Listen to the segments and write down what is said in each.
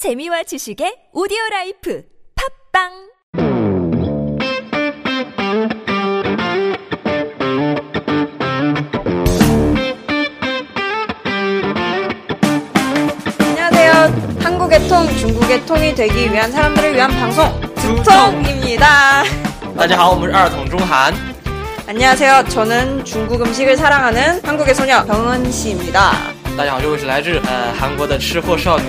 재미와 지식의 오디오 라이프 팝빵 안녕하세요. 한국의 통, 중국의 통이 되기 위한 사람들을 위한 방송 두통입니다. 大家好，我们是二筒中韩。 안녕하세요. 저는 중국 음식을 사랑하는 한국의 소녀 병은 씨입니다. 大家好，这位是来自呃韩国的吃货少女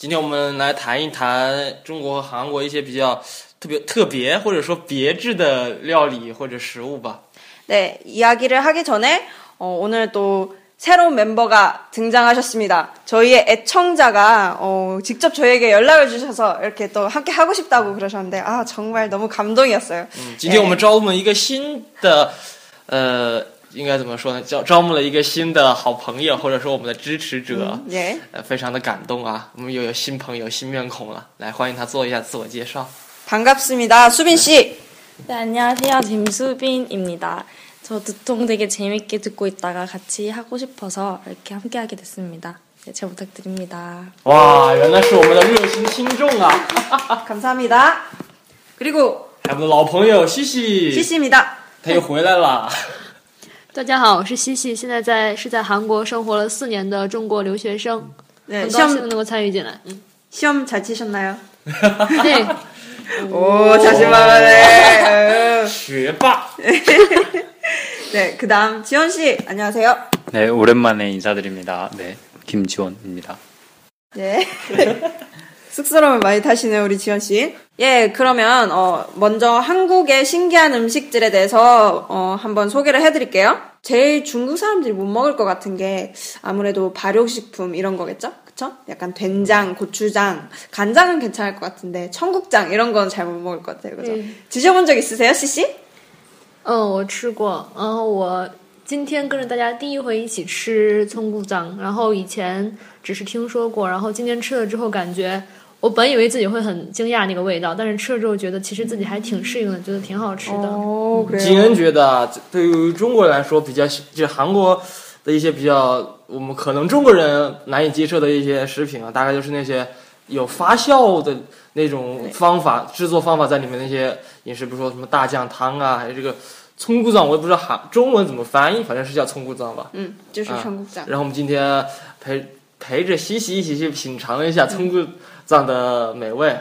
今天我们来谈一谈中国和韩国一些比较特别特别或者说别致的料理或者食物吧。 네, 이야기를 하기 전에 어, 오늘 또 새로운 멤버가 등장하셨습니다. 저희의 애청자가 어, 직접 저에게 연락을 주셔서 이렇게 또 함께 하고 싶다고 그러셨는데 아 정말 너무 감동이었어요. 嗯，今天我们招募了一个新的，呃， 应该怎么说呢？招招募了一个新的好朋友，或者说我们的支持者， 예. 呃，非常的感动啊！我们又有新朋友、新面孔了，来欢迎他做一下自我介绍。 반갑습니다. 수빈 씨. 네, 안녕하세요. 김수빈입니다. 저 두통 되게 재밌게 듣고 있다가 같이 하고 싶어서 이렇게 함께 하게 됐습니다. 네, 잘 부탁드립니다. 哇，原来是我们的热心听众啊！ 감사합니다. 그리고 还有我们的老朋友西西， CC입니다. 他又回来了。 大家好，我是西西，现在在是在韩国生活了四年的中国留学生， 네, 很高兴 시험 能够参与进来。嗯， 시험 잘 치셨나요? 对， 오, 자신만만해. 学霸， 네, 그다음 지원 씨 안녕하세요. 네, 오랜만에 인사드립니다. 네, 김지원입니다. 네. 쑥스러움을 많이 타시네요, 우리 지원 씨. 예, 그러면 어, 먼저 한국의 신기한 음식들에 대해서 어, 한번 소개를 해드릴게요. 제일 중국 사람들이 못 먹을 것 같은 게 아무래도 발효식품 이런 거겠죠? 그쵸? 약간 된장, 고추장, 간장은 괜찮을 것 같은데 청국장 이런 건 잘 못 먹을 것 같아요, 그죠? 네. 드셔본 적 있으세요, 씨씨? 嗯，我吃过，然后我今天跟着大家第一回一起吃葱骨脏，然后以前只是听说过，然后今天吃了之后感觉。 我本以为自己会很惊讶那个味道，但是吃了之后觉得其实自己还挺适应的，觉得挺好吃的。金恩觉得，对于中国人来说，比较就是韩国的一些比较我们可能中国人难以接受的一些食品啊，大概就是那些有发酵的那种方法制作方法在里面那些饮食，比如说什么大酱汤啊，还有这个葱菇脏，我也不知道韩中文怎么翻译，反正是叫葱菇脏吧。嗯，就是葱菇脏。然后我们今天陪陪着西西一起去品尝了一下葱菇。骨脏的美味。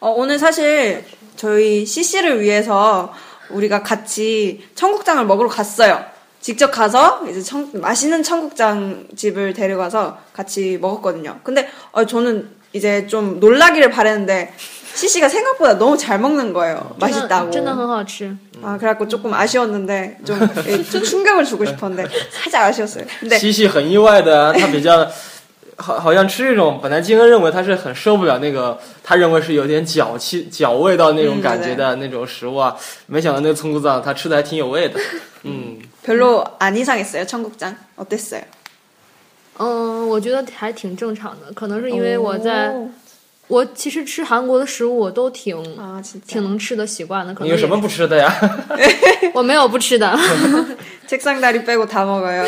어, 오늘 사실 저희 CC를 위해서 우리가 같이 청국장을 먹으러 갔어요. 직접 가서 이제 청- 맛있는 청국장 집을 데려가서 같이 먹었거든요. 근데 어, 저는 이제 좀 놀라기를 바랬는데 CC가 생각보다 너무 잘 먹는 거예요. 真的 맛있다고. 真的很好吃。 아, 그래갖고 조금 아쉬웠는데 좀, 예, 좀 충격을 주고 싶었는데 살짝 아쉬웠어요. 근데 西西很意外的，他比较 好，好像吃这种本来金恩认为他是很受不了那个，他认为是有点脚气、脚味道那种感觉的那种食物啊，没想到那个葱骨脏他吃的还挺有味的。嗯， 별로 안 이상했어요. 청국장 어땠어요? 嗯，我觉得还挺正常的，可能是因为我在、 오. 我其实吃韩国的食物我都挺、 아 진짜. 挺能吃的习惯的，可能你有什么也不吃的呀？我没有不吃的。 책상 다리 빼고 다 먹어요.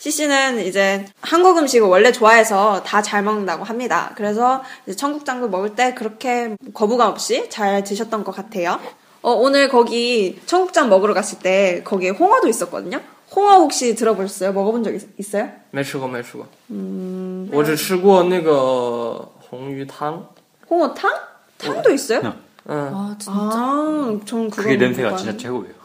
CC는 이제 한국 음식을 원래 좋아해서 다 잘 먹는다고 합니다. 그래서 이제 청국장도 먹을 때 그렇게 거부감 없이 잘 드셨던 것 같아요. 어, 오늘 거기 청국장 먹으러 갔을 때 거기에 홍어도 있었거든요. 홍어 혹시 들어보셨어요? 먹어본 적 있, 어요 没吃过，没吃过。嗯，我只吃过那个红鱼汤。 홍어탕? 탕도 있어요? 음, 아, 전 그거 그게 냄새가 못 진짜 봤는데. 최고예요.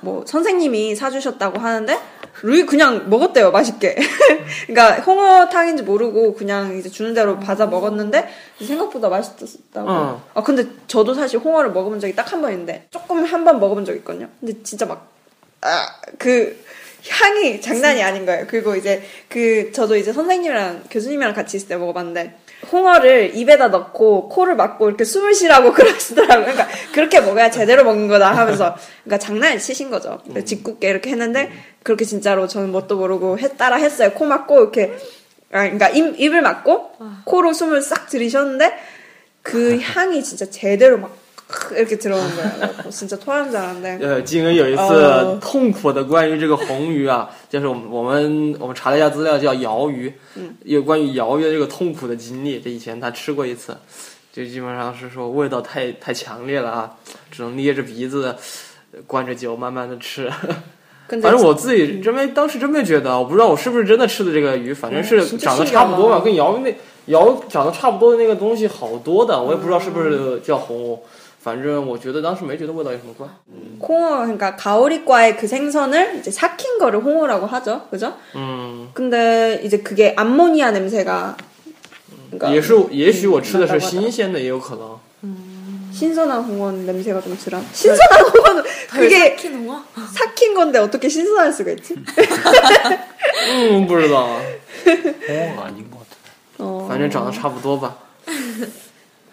뭐 선생님이 사주셨다고 하는데 루이 그냥 먹었대요 맛있게. 그러니까 홍어탕인지 모르고 그냥 이제 주는 대로 받아 먹었는데 생각보다 맛있었다고. 어. 아 근데 저도 사실 홍어를 먹어본 적이 딱 한 번인데 조금 한 번 먹어본 적 있거든요. 근데 진짜 막 아, 그 향이 장난이 아닌 거예요. 그리고 이제 그 저도 이제 선생님이랑 교수님이랑 같이 있을 때 먹어봤는데 홍어를 입에다 넣고 코를 막고 이렇게 숨을 쉬라고 그러시더라고요. 그러니까 그렇게 먹어야 제대로 먹는 거다 하면서 그러니까 장난을 치신 거죠. 근데 짓궂게 이렇게 했는데 그렇게 진짜로 저는 뭣도 모르고 해, 따라 했어요. 코 막고 이렇게 아, 그러니까 입, 입을 막고 코로 숨을 싹 들이셨는데 그 향이 진짜 제대로 막 이렇게 들어오는 거예요. 그래서 진짜 토하는 줄 알았는데 呃，金恩有一次哦痛苦的关于这个红鱼啊，就是我们我们我们查了一下资料，叫鳐鱼，有关于鳐鱼的这个痛苦的经历。这以前他吃过一次，就基本上是说味道太太强烈了啊，只能捏着鼻子，呃灌着酒慢慢的吃。 근데 反正我自己真没当时真没觉得，我不知道我是不是真的吃的这个鱼，反正是嗯长得差不多嘛，跟鳐鱼那鳐长得差不多的那个东西好多的，我也不知道是不是叫红藕。 反正我觉得当时没觉得味道有什么怪。 홍어 그러니까 가오리과의 그 생선을 이제 삭힌 거를 홍어라고 하죠. 그죠? 嗯， 근데 이제 그게 암모니아 냄새가 그러니까 也是，也许我吃的是 맞다, 맞다. 新鲜的，也有可能。 신선한 홍어 냄새가 좀 덜한. 신선한 홍어는 그게 삭힌 홍어? 삭힌 건데 어떻게 신선할 수가 있지? 嗯，不知道， 홍어가 아닌 것 같아요. 어, 反正长得差不多吧。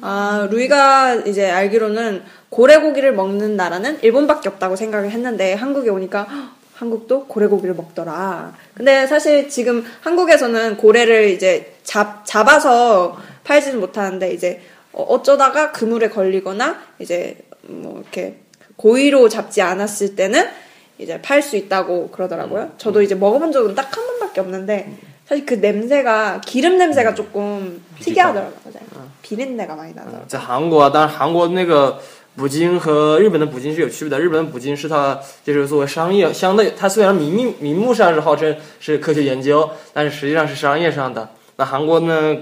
아, 루이가 이제 알기로는 고래고기를 먹는 나라는 일본밖에 없다고 생각을 했는데 한국에 오니까 헉, 한국도 고래고기를 먹더라. 근데 사실 지금 한국에서는 고래를 이제 잡, 잡아서 팔지는 못하는데 이제 어- 어쩌다가 그물에 걸리거나 이제 뭐 이렇게 고의로 잡지 않았을 때는 이제 팔 수 있다고 그러더라고요. 저도 이제 먹어본 적은 딱 한 번밖에 없는데 사실 그 냄새가 기름 냄새가 조금 특이하더라고요. 맞아요. 비린내가 많이 나더라고요. 在韩国啊，当然韩国那个捕鲸和日本的捕鲸是有区别的。日本的捕鲸是它就是作为商业，相对它虽然明明明目上是号称是科学研究，但是实际上是商业上的。那韩国呢，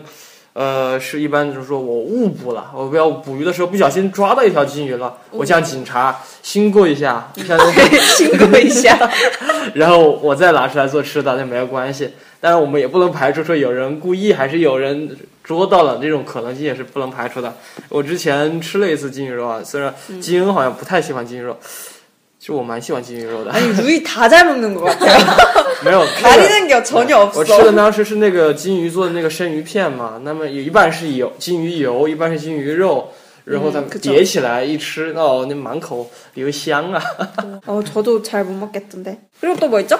呃，是一般就是说我误捕了，我不要捕鱼的时候不小心抓到一条金鱼了，我向警察신고一下，向 신고一下.然后我再拿出来做吃的，那没有关系。 但是我们也不能排除说有人故意还是有人捉到了这种可能性也是不能排除的。我之前吃了一次金鱼肉啊，虽然金恩好像不太喜欢金鱼肉，其实我蛮喜欢金鱼肉的。 아니 루이 다 잘 먹는 것 같아요. 没有，那个 가리는 게 전혀 我吃的 없어. 当时是那个金鱼做的那个生鱼片嘛，那么有一半是油金鱼油，一半是金鱼肉，然后它嗯可就叠起来一吃，哦，那满口留香啊！ 어, 저도 잘 못 먹겠던데. 그리고 또 뭐 있죠? 아,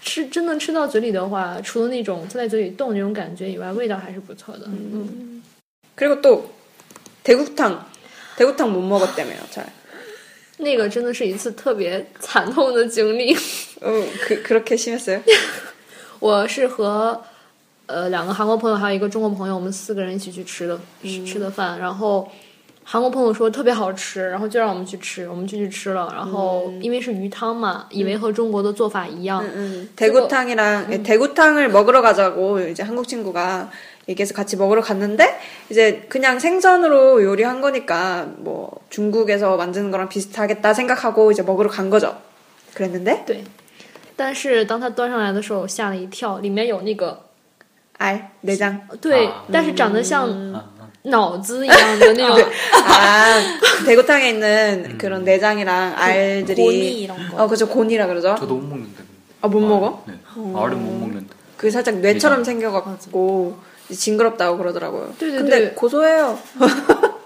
吃真的吃到嘴里的话，除了那种在嘴里动那种感觉以外，味道还是不错的。嗯， 그리고 또 대구탕 대구탕 못 먹었다며요 잘. 那个真的是一次特别惨痛的经历。 어, 그 그렇게 심했어요? 我是和呃两个韩国朋友还有一个中国朋友，我们四个人一起去吃的、吃吃的饭，然后。 韩国朋友说特别好吃，然后就让我们去吃，我们就去吃了。然后因为是鱼汤嘛，以为和中国的做法一样， 음, 대구탕이랑 예, 대구탕을 먹으러 가자고 이제 한국 친구가 얘기해서 같이 먹으러 갔는데 이제 그냥 생선으로 요리한 거니까 뭐 중국에서 만드는 거랑 비슷하겠다 생각하고 이제 먹으러 간 거죠. 그랬는데 对。但是当它端上来的时候，我吓了一跳，里面有那个 알 내장 对，啊但是长得像嗯 脑子一样的那种。 아 대구탕에 있는 그런 내장이랑 알들이 고니 이런 거. 어 그죠 고니라 그러죠. 저도 못 먹는데. 아 못 먹어? 네. 알은 못 먹는데. 그 살짝 뇌처럼 내장. 생겨갖고 징그럽다고 그러더라고요. 네, 네, 근데 네. 고소해요.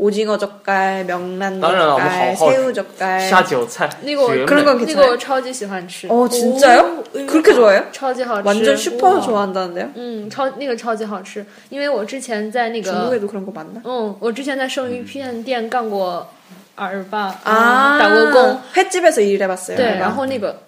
오징어 젓갈, 명란 当然了，我们 젓갈, 好好 새우 젓갈. 下酒菜，那个我绝美 그런 건 那 괜찮아요? 个我超级喜欢吃， 어 진짜요? 그렇게 좋아해요? 超级好吃， 완전 슈퍼 좋아한다는데요? 嗯，超那个超级好吃，因为我之前在那个， 중국에도 그런 거 많나? 嗯，我之前在生鱼片店干过耳巴， 아 打过工， 횟집에서 일해봤어요. 对， 알바. 然后那个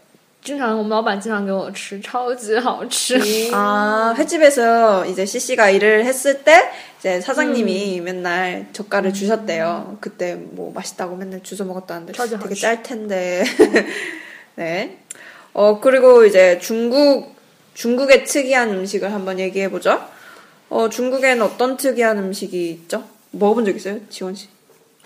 经常我们老板经常给我吃，超级好吃。 아, 횟집에서 이제 CC가 일을 했을 때 이제 사장님이 맨날 젓갈을 주셨대요. 그때 뭐 맛있다고 맨날 주워 먹었다는데 맞아, 되게 맞아. 짤 텐데. 네. 어, 그리고 이제 중국, 중국의 특이한 음식을 한번 얘기해 보죠. 어, 중국에는 어떤 특이한 음식이 있죠? 먹어본 적 있어요? 지원 씨?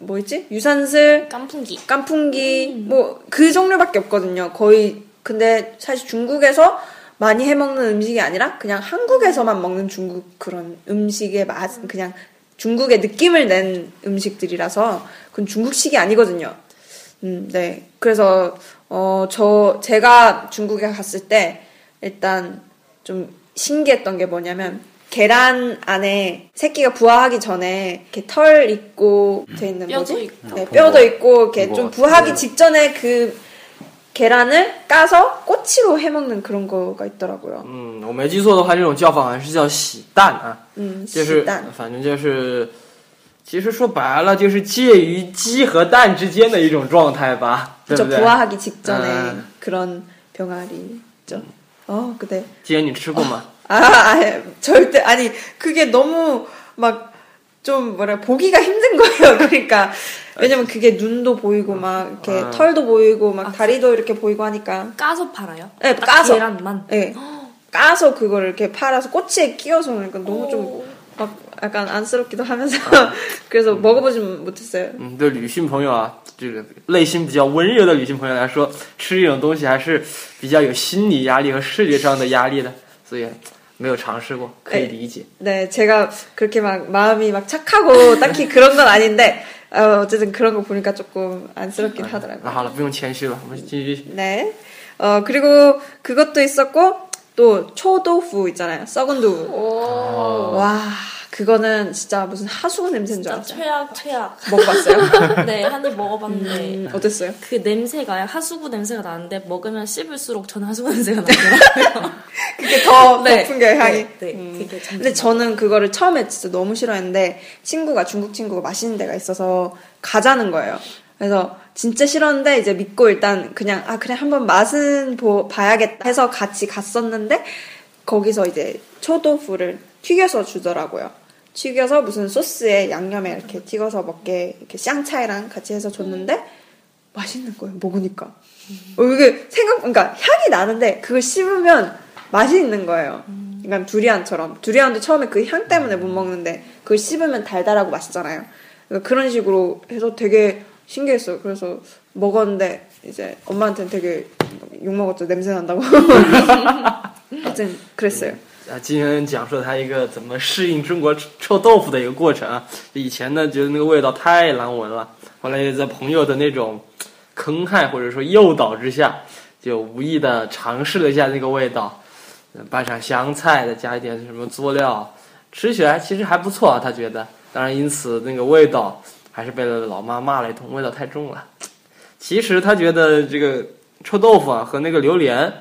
뭐 있지? 유산슬, 깐풍기. 깐풍기 뭐그 종류밖에 없거든요. 거의 근데 사실 중국에서 많이 해 먹는 음식이 아니라 그냥 한국에서만 먹는 중국 그런 음식의 맛 그냥 중국의 느낌을 낸 음식들이라서 그건 중국식이 아니거든요. 음, 네. 그래서 어 저 제가 중국에 갔을 때 일단 좀 신기했던 게 뭐냐면 계란 안에 새끼가 부화하기 전에 이렇게 털 있고 돼 있는 뼈도 뭐지? 있고. 네, 본 뼈도 거. 있고 이렇게 본 좀 거 부화하기 같아요. 직전에 그 계란을 까서 꼬치로 해 먹는 그런 거가 있더라고요. 嗯，我没记错的话，这种叫法好像是叫洗蛋啊， 음, 就是蛋反正就是，其实说白了就是介于鸡和蛋之间的一种状态吧，对 저 不对？ 부화하기 직전에 음. 그런 병아리죠. 어, 근데 既然你吃过嘛， 아, 아, 절대 아니 그게 너무 막 좀 뭐라 보기가 힘든 거예요. 그러니까 왜냐면 그게 눈도 보이고 막 이렇게 아. 털도 보이고 막 다리도 이렇게 보이고 하니까 까서 팔아요? 네, 딱 까서. 계란만. 예. 까서 그걸 이렇게 팔아서 꼬치에 끼워서 그러니까 너무 좀 막 약간 안쓰럽기도 하면서 그래서 먹어보진 못했어요. 嗯，对女性朋友啊，这个内心比较温热的女性朋友来说，吃这种东西还是比较有心理压力和视觉上的压力的，所以 没有尝试过，可以理解。 네, 제가 그렇게 막 마음이 막 착하고 딱히 그런 건 아닌데 어, 어쨌든 그런 거 보니까 조금 안쓰럽긴 那 하더라고요. 好了，不用谦虚了，我们继续。 네. 어, 그리고 그것도 있었고 또 초도fu 있잖아요. 썩은 두부. 어. 와, 그거는 진짜 무슨 하수구 냄새인 줄 알았어요. 최악 최악. 먹어봤어요? 네, 한 입 먹어봤는데 음, 어땠어요? 그 냄새가 하수구 냄새가 나는데 먹으면 씹을수록 저는 하수구 냄새가 나더라고요. 그게 더 네. 높은 게 향이. 네, 네, 음. 그게 참 근데 저는 그거를 처음에 진짜 너무 싫어했는데 친구가 중국 친구가 맛있는 데가 있어서 가자는 거예요. 그래서 진짜 싫었는데 이제 믿고 일단 그냥 아 그래 한번 맛은 보, 봐야겠다 해서 같이 갔었는데 거기서 이제 초도부를 튀겨서 주더라고요. 튀겨서 무슨 소스에 양념에 이렇게 찍어서 먹게 이렇게 샹차이랑 같이 해서 줬는데 맛있는 거예요. 먹으니까. 어, 이게 생각, 그러니까 향이 나는데 그걸 씹으면 맛이 있는 거예요. 그러니까 두리안처럼. 두리안도 처음에 그 향 때문에 못 먹는데 그걸 씹으면 달달하고 맛있잖아요. 그러니까 그런 식으로 해서 되게 신기했어요. 그래서 먹었는데 이제 엄마한테는 되게 욕 먹었죠. 냄새 난다고. 하여튼 그랬어요. 啊，今天讲述他一个怎么适应中国臭豆腐的一个过程啊。以前呢，觉得那个味道太难闻了，后来又在朋友的那种坑害或者说诱导之下，就无意的尝试了一下那个味道，拌上香菜，再加一点什么佐料，吃起来其实还不错啊。他觉得，当然因此那个味道还是被老妈骂了一通，味道太重了。其实他觉得这个臭豆腐啊和那个榴莲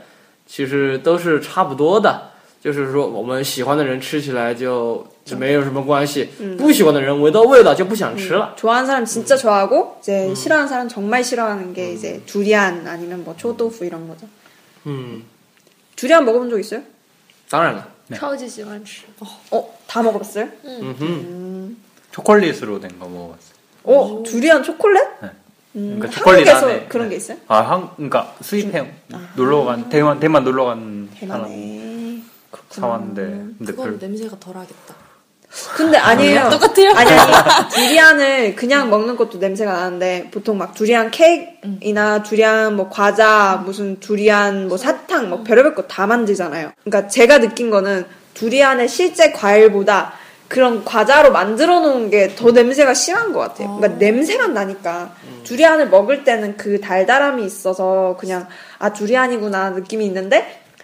其实都是差不多的， 就是说我们喜欢的人吃起来就就没有什么关系，不喜欢的人闻到味道就不想吃了。 좋아하는 사람 진짜 좋아하고 이제 싫어하는 사람 정말 싫어하는 게 이제 두리안 아니면 뭐 초도fu 이런 거죠. 嗯， 두리안 먹어본 적 있어요? 当然了，超级喜欢吃。 어, 다 먹어봤어요? 嗯哼， 초콜릿으로 된 거 먹어봤어요. 어, 두리안 초콜릿? 네. 음, 그러니까 초콜릿 한국에서 안에 그런 네. 게 있어요? 아, 한, 그러니까 수입해 놀러 간 대만 대만 놀러 간 사람 대만에. 사 왔는데 근데 그건 별 냄새가 덜하겠다. 근데 아니에요. 똑같아요. 아니, 아니. 두리안을 그냥 먹는 것도 냄새가 나는데 보통 막 두리안 케이크이나 두리안 뭐 과자, 무슨 두리안 뭐 사탕, 뭐 별의별 거 다 만들잖아요. 그러니까 제가 느낀 거는 두리안의 실제 과일보다 그런 과자로 만들어 놓은 게 더 냄새가 심한 것 같아요. 그러니까 냄새만 나니까 두리안을 먹을 때는 그 달달함이 있어서 그냥 아 두리안이구나 느낌이 있는데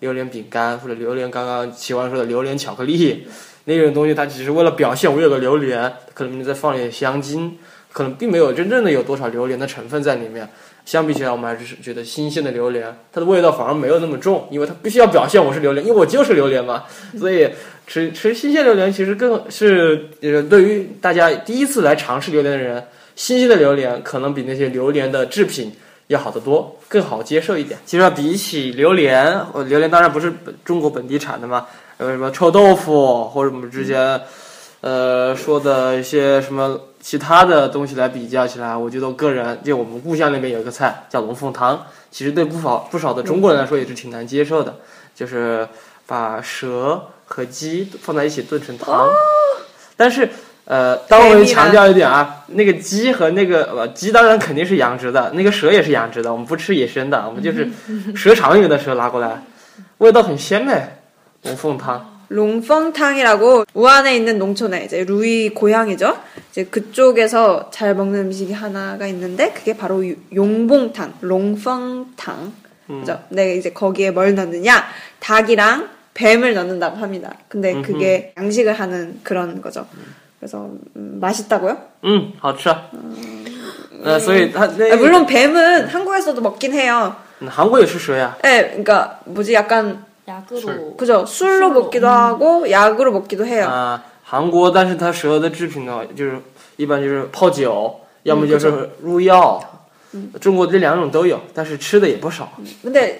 榴莲饼干或者榴莲刚刚喜欢说的榴莲巧克力那种东西，它只是为了表现我有个榴莲，可能里面再放点香精，可能并没有真正的有多少榴莲的成分在里面。相比起来，我们还是觉得新鲜的榴莲，它的味道反而没有那么重，因为它必须要表现我是榴莲，因为我就是榴莲嘛，所以吃吃新鲜榴莲其实更是呃，对于大家第一次来尝试榴莲的人，新鲜的榴莲可能比那些榴莲的制品要好得多，更好接受一点。其实要比起榴莲，呃，榴莲当然不是中国本地产的嘛，呃，什么臭豆腐或者我们之前呃说的一些什么其他的东西来比较起来，我觉得我个人就我们故乡那边有一个菜叫龙凤汤，其实对不少不少的中国人来说也是挺难接受的，就是把蛇和鸡放在一起炖成汤，但是。呃，当我强调一点啊，那个鸡和那个呃鸡当然肯定是养殖的，那个蛇也是养殖的，我们不吃野生的，我们就是蛇肠里面的蛇拿过来，味道很鲜美，龙凤汤。 롱펑탕이라고 우한에 있는 농촌에 이제 루이 고향이죠. 이제 그쪽에서 잘 먹는 음식이 하나가 있는데 그게 바로 유- 용봉탕, 롱펑탕. 그죠? 근데 이제 거기에 뭘 넣느냐? 닭이랑 뱀을 넣는다고 합니다. 근데 그게 양식을 하는 그런 거죠. 그래서 음, 맛있다고요? 嗯，好吃啊。呃，所以它那 아, 물론 뱀은 한국에서도 먹긴 해요. 嗯韩国也吃蛇呀。 예, 그러니까 뭐지 약간 약으로 그죠? 술로 먹기도 하고 약으로 먹기도 해요. 啊，韩国，但是它蛇的制品呢，就是一般就是泡酒，要么就是入药。中国这两种都有，但是吃的也不少。 근데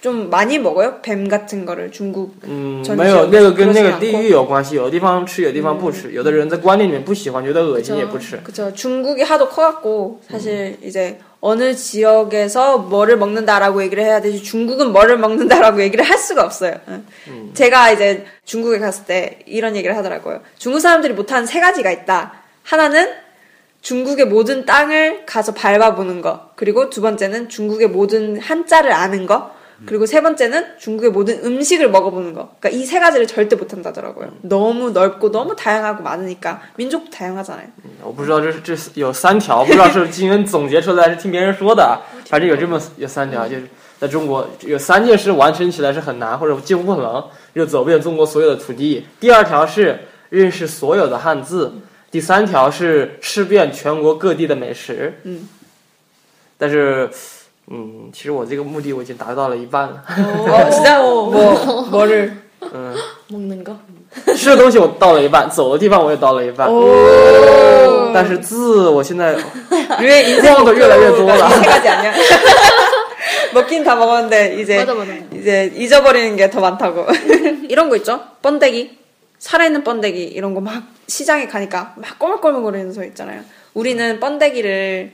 좀 많이 먹어요? 뱀 같은 거를 중국 嗯， 전지 没有那个跟那个 그러진 地 않고 域有关系，有的地方吃，有的地方不吃。有的人在观念里面不喜欢，觉得恶心也不吃。 그쵸. 중국이 하도 커갖고 사실 이제 어느 지역에서 뭐를 먹는다라고 얘기를 해야 되지 중국은 뭐를 먹는다라고 얘기를 할 수가 없어요. 응. 제가 이제 중국에 갔을 때 이런 얘기를 하더라고요. 중국 사람들이 못하는 세 가지가 있다. 하나는 중국의 모든 땅을 가서 밟아보는 거. 그리고 두 번째는 중국의 모든 한자를 아는 거. 그리고 세 번째는 중국의 모든 음식을 먹어보는 거. 그러니까 이 세 가지를 절대 못한다더라고요. 너무 넓고 너무 다양하고 많으니까 민족도 다양하잖아요. 我不知道这是这是有三条，不知道是金恩总结出来还是听别人说的啊。反正有这么有三条，就是在中国有三件事完成起来是很难或者几乎不可能，就走遍中国所有的土地。第二条是认识所有的汉字，第三条是吃遍全国各地的美食。嗯，但是。 嗯，其实我这个目的我已经达到了一半了。 어, 진짜 뭐 뭐를 嗯， 먹는 거. 吃的东西我到了一半，走的地方我也到了一半。 오. 但是字我现在 류의 인생 忘的越来越多了 세 가지 아니야? 먹긴 다 먹었는데 이제 맞아, 맞아. 이제 잊어버리는 게 더 많다고. 이런 거 있죠? 번데기. 살아있는 번데기 이런 거 막 시장에 가니까 막 꼬물꼬물거리는 소 있잖아요. 우리는 번데기를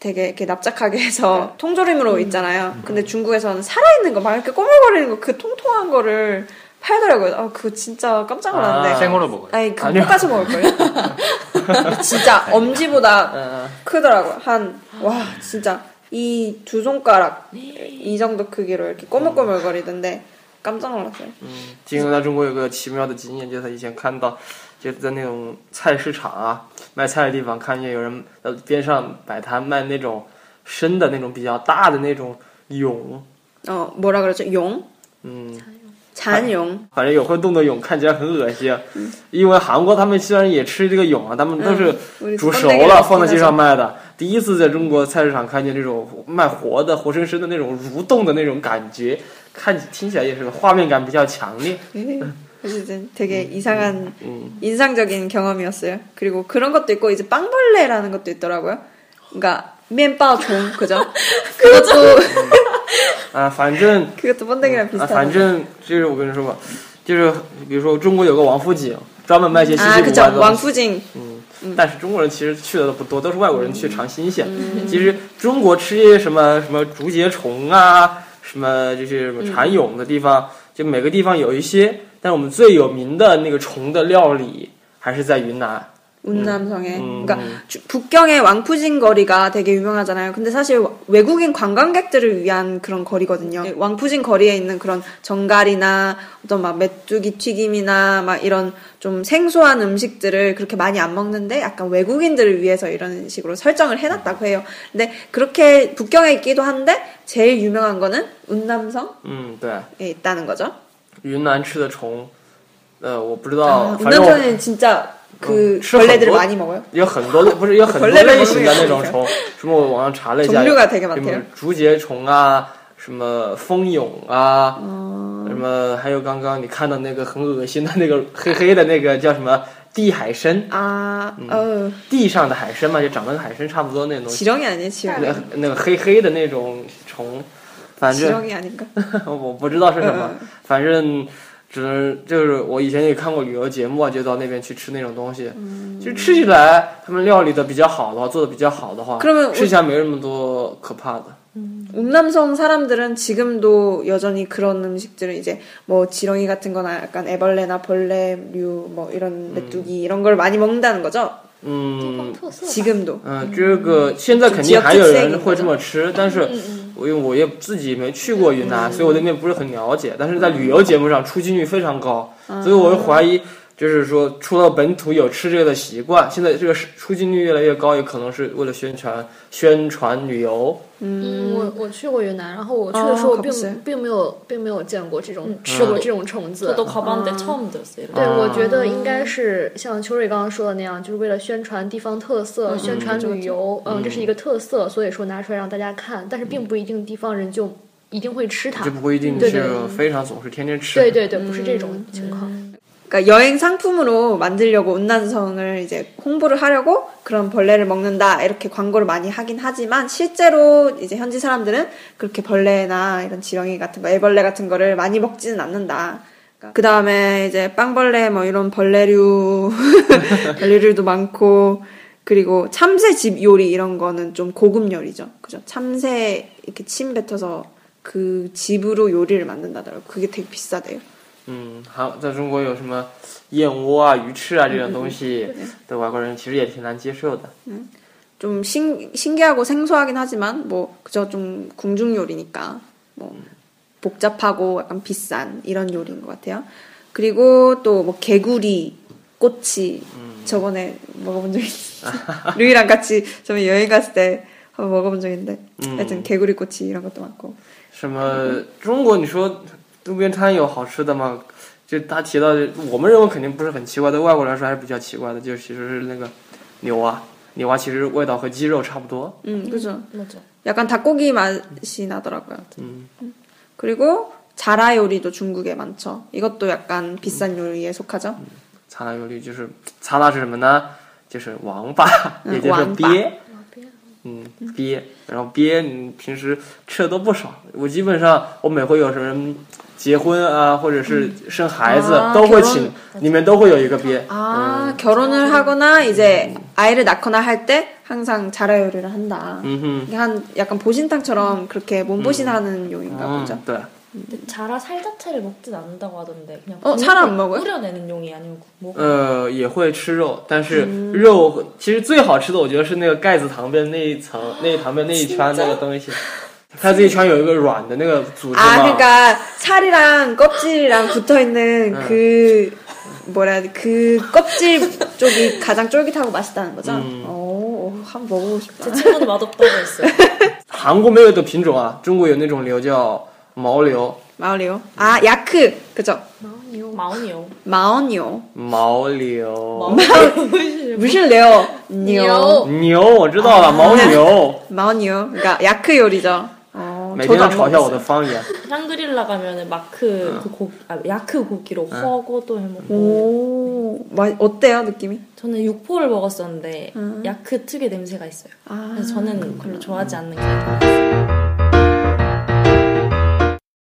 되게 이렇게 납작하게 해서 통조림으로 있잖아요. 근데 중국에서는 살아있는 거 막 이렇게 꼬물거리는 거 그 통통한 거를 팔더라고요. 아, 그거 진짜 깜짝 놀랐는데. 아, 생으로 먹어요. 아니, 그거 아니요. 볶아서 먹을걸요? 진짜 엄지보다 어, 크더라고요. 한, 와, 진짜 이 두 손가락 이 정도 크기로 이렇게 꼬물꼬물거리던데 깜짝 놀랐어요. 嗯，经营在中国有个奇妙的经验，就是以前看到，就是在那种菜市场啊，卖菜的地方，看见有人呃边上摆摊卖那种生的那种比较大的那种蛹， 어, 뭐라 그러죠? 용? 嗯， 잔용. 反正有会动的蛹看起来很恶心，因为韩国他们虽然也吃这个蛹啊，他们都是嗯煮熟了放在街上卖的。第一次在中国菜市场看见这种卖活的、活生生的那种蠕动的那种感觉， 看听起来也是画面感比较强烈。 어쨌든 되게 이상한 음. 인상적인 경험이었어요. 그리고 그런 것도 있고 이제 빵벌레라는 것도 있더라고요. 그러니까 면바종 그죠? 그것도 啊，反正 그것도 번데기랑 啊， 비슷한. 反正就是我跟你说吧，就是比如说中国有个王府井，专门卖一些稀 아 奇古 그죠? 怪的东西。 왕푸징. 嗯，但是中国人其实去的都不多，都是外国人去尝新鲜。其实中国吃一些什么什么竹节虫啊， 什么就是什么蚕蛹的地方，就每个地方有一些，但是我们最有名的那个虫的料理还是在云南。 운남성에. 음. 그러니까 주- 북경의 왕푸진 거리가 되게 유명하잖아요. 근데 사실 외국인 관광객들을 위한 그런 거리거든요. 왕푸진 거리에 있는 그런 정갈이나 어떤 막 메뚜기 튀김이나 막 이런 좀 생소한 음식들을 그렇게 많이 안 먹는데 약간 외국인들을 위해서 이런 식으로 설정을 해놨다고 해요. 근데 그렇게 북경에 있기도 한데 제일 유명한 거는 운남성에 嗯，对， 있다는 거죠. 云南吃的虫，呃，我不知道， 아, 反正我 운남성에는 진짜 그 음,吃 벌레들을 很多 많이 먹어요. 有很多的，不是有很多 벌레를 类型的 먹는 那种虫，什么我网上查了一下， 종류가 되게 什么 많대요. 竹节虫啊，什么蜂蛹啊，哦什么还有刚刚你看到那个很恶心的那个黑黑的那个叫什么地海参， 아, 어, 地上的海参嘛，就长得跟海参差不多那种东西， 지렁이 아니에요, 지렁이. 那那个黑黑的那种虫，反正 지렁이 아닌가? 我不知道是什么，反正 只能就是我以前也看过旅游节目啊，就到那边去吃那种东西。其实吃起来，他们料理的比较好的话，做的比较好的话， 그러면 吃起来没有那么多可怕的。 운남성 사람들은 지금도 여전히 그런 음식들을 이제 뭐 지렁이 같은 거나 약간 애벌레나 벌레류 뭐 이런 메뚜기 이런 걸 많이 먹는다는 거죠? 嗯 지금도. 嗯，这个现在肯定还有人会这么吃，但是我 因为我也自己没去过云南，所以我对那边不是很了解。但是在旅游节目上出镜率非常高，所以我就怀疑。就是说出到本土有吃这个的习惯现在这个出镜率越来越高有可能是为了宣传宣传旅游。嗯。我我去过云南然后我去的时候并并没有并没有见过这种吃过这种虫子。对我觉得应该是像秋瑞刚刚说的那样就是为了宣传地方特色宣传旅游嗯这是一个特色所以说拿出来让大家看但是并不一定地方人就一定会吃它。就不一定是非常总是天天吃。对对对不是这种情况。 그러니까 여행 상품으로 만들려고 운남성을 이제 홍보를 하려고 그런 벌레를 먹는다 이렇게 광고를 많이 하긴 하지만 실제로 이제 현지 사람들은 그렇게 벌레나 이런 지렁이 같은 거, 애벌레 같은 거를 많이 먹지는 않는다. 그 다음에 이제 빵벌레 뭐 이런 벌레류 벌레류도 많고 그리고 참새집 요리 이런 거는 좀 고급 요리죠. 그죠? 참새 이렇게 침 뱉어서 그 집으로 요리를 만든다더라고. 그게 되게 비싸대요. 嗯，还在中国有什么燕窝啊、鱼翅啊这种东西，对外国人其实也挺难接受的。 좀 신, 신기하고 생소하긴 하지만 뭐 그저 좀 궁중 요리니까 뭐 복잡하고 약간 비싼 이런 요리인 것 같아요. 그리고 또 뭐 개구리, 꼬치 저번에 먹어본 적이 있어. 루이랑 같이 저번 여행 갔을 때 한번 먹어본 적 있는데 음. 하여튼 개구리 꼬치 이런 것도 많고 什么中国？你说 路边摊有好吃的吗？就他提到的，我们认为肯定不是很奇怪，对外国人来说还是比较奇怪的。就其实是那个牛蛙，牛蛙其实味道和鸡肉差不多。 음 그죠 맞아. 약간 닭고기 맛이 나더라고요. 嗯 그리고 자라 요리도 중국에 많죠. 이것도 약간 비싼 요리에 속하죠. 擦拉油驴就是擦拉是什么呢？就是王八，嗯也就是王八鳖。 嗯，鳖，然后鳖，你平时吃的都不少。我基本上我每回有什么 结婚啊，或者是生孩子，啊都会请，里面都会有一个鳖。 아, 결혼을 하거나 이제 아이를 낳거나 할 때 항상 자라 요리를 한다. 嗯哼， 이게 한 약간 보신탕처럼 그렇게 몸보신하는 용인가 嗯 보죠. ，对， 근데 자라 살 자체를 먹진 않는다고 하던데 그냥 어, 국- 살안 먹어요? 뿌려내는 용이 아니면 국 먹어. 呃，也会吃肉，但是肉其实最好吃的，我觉得是那个盖子旁边那一层、那一旁边那一圈那个东西， 它这一圈有一个软的那个组织 아, 嘛。 그러니까 살이랑 껍질이랑 붙어 있는 응. 그 뭐라 해야 돼? 그 껍질 쪽이 가장 쫄깃하고 맛있다는 거죠? 음. 오, 한번 먹어보고 싶다. 제 친구는 맛없다고 했어요. 韩国没有的品种啊，中国有那种瘤叫牦牛， 마오리오. 아, 야크. 그죠? 마오니요. 마오니오. 牦牛， 무실래요? 니오. 牛我知道了，牦牛。 마오니오. 그러니까 야크 요리죠. 어, 每天 저도 都 안 嘲笑我的 먹었어요. 方言。 샹그릴라 가면은 마크 그 고, 아, 야크 고기로 허거도 해먹고 오, 마, 어때요, 느낌이? 저는 육포를 먹었었는데 음. 야크 특유의 냄새가 있어요. 아, 그래서 저는 별로 좋아하지 않는 게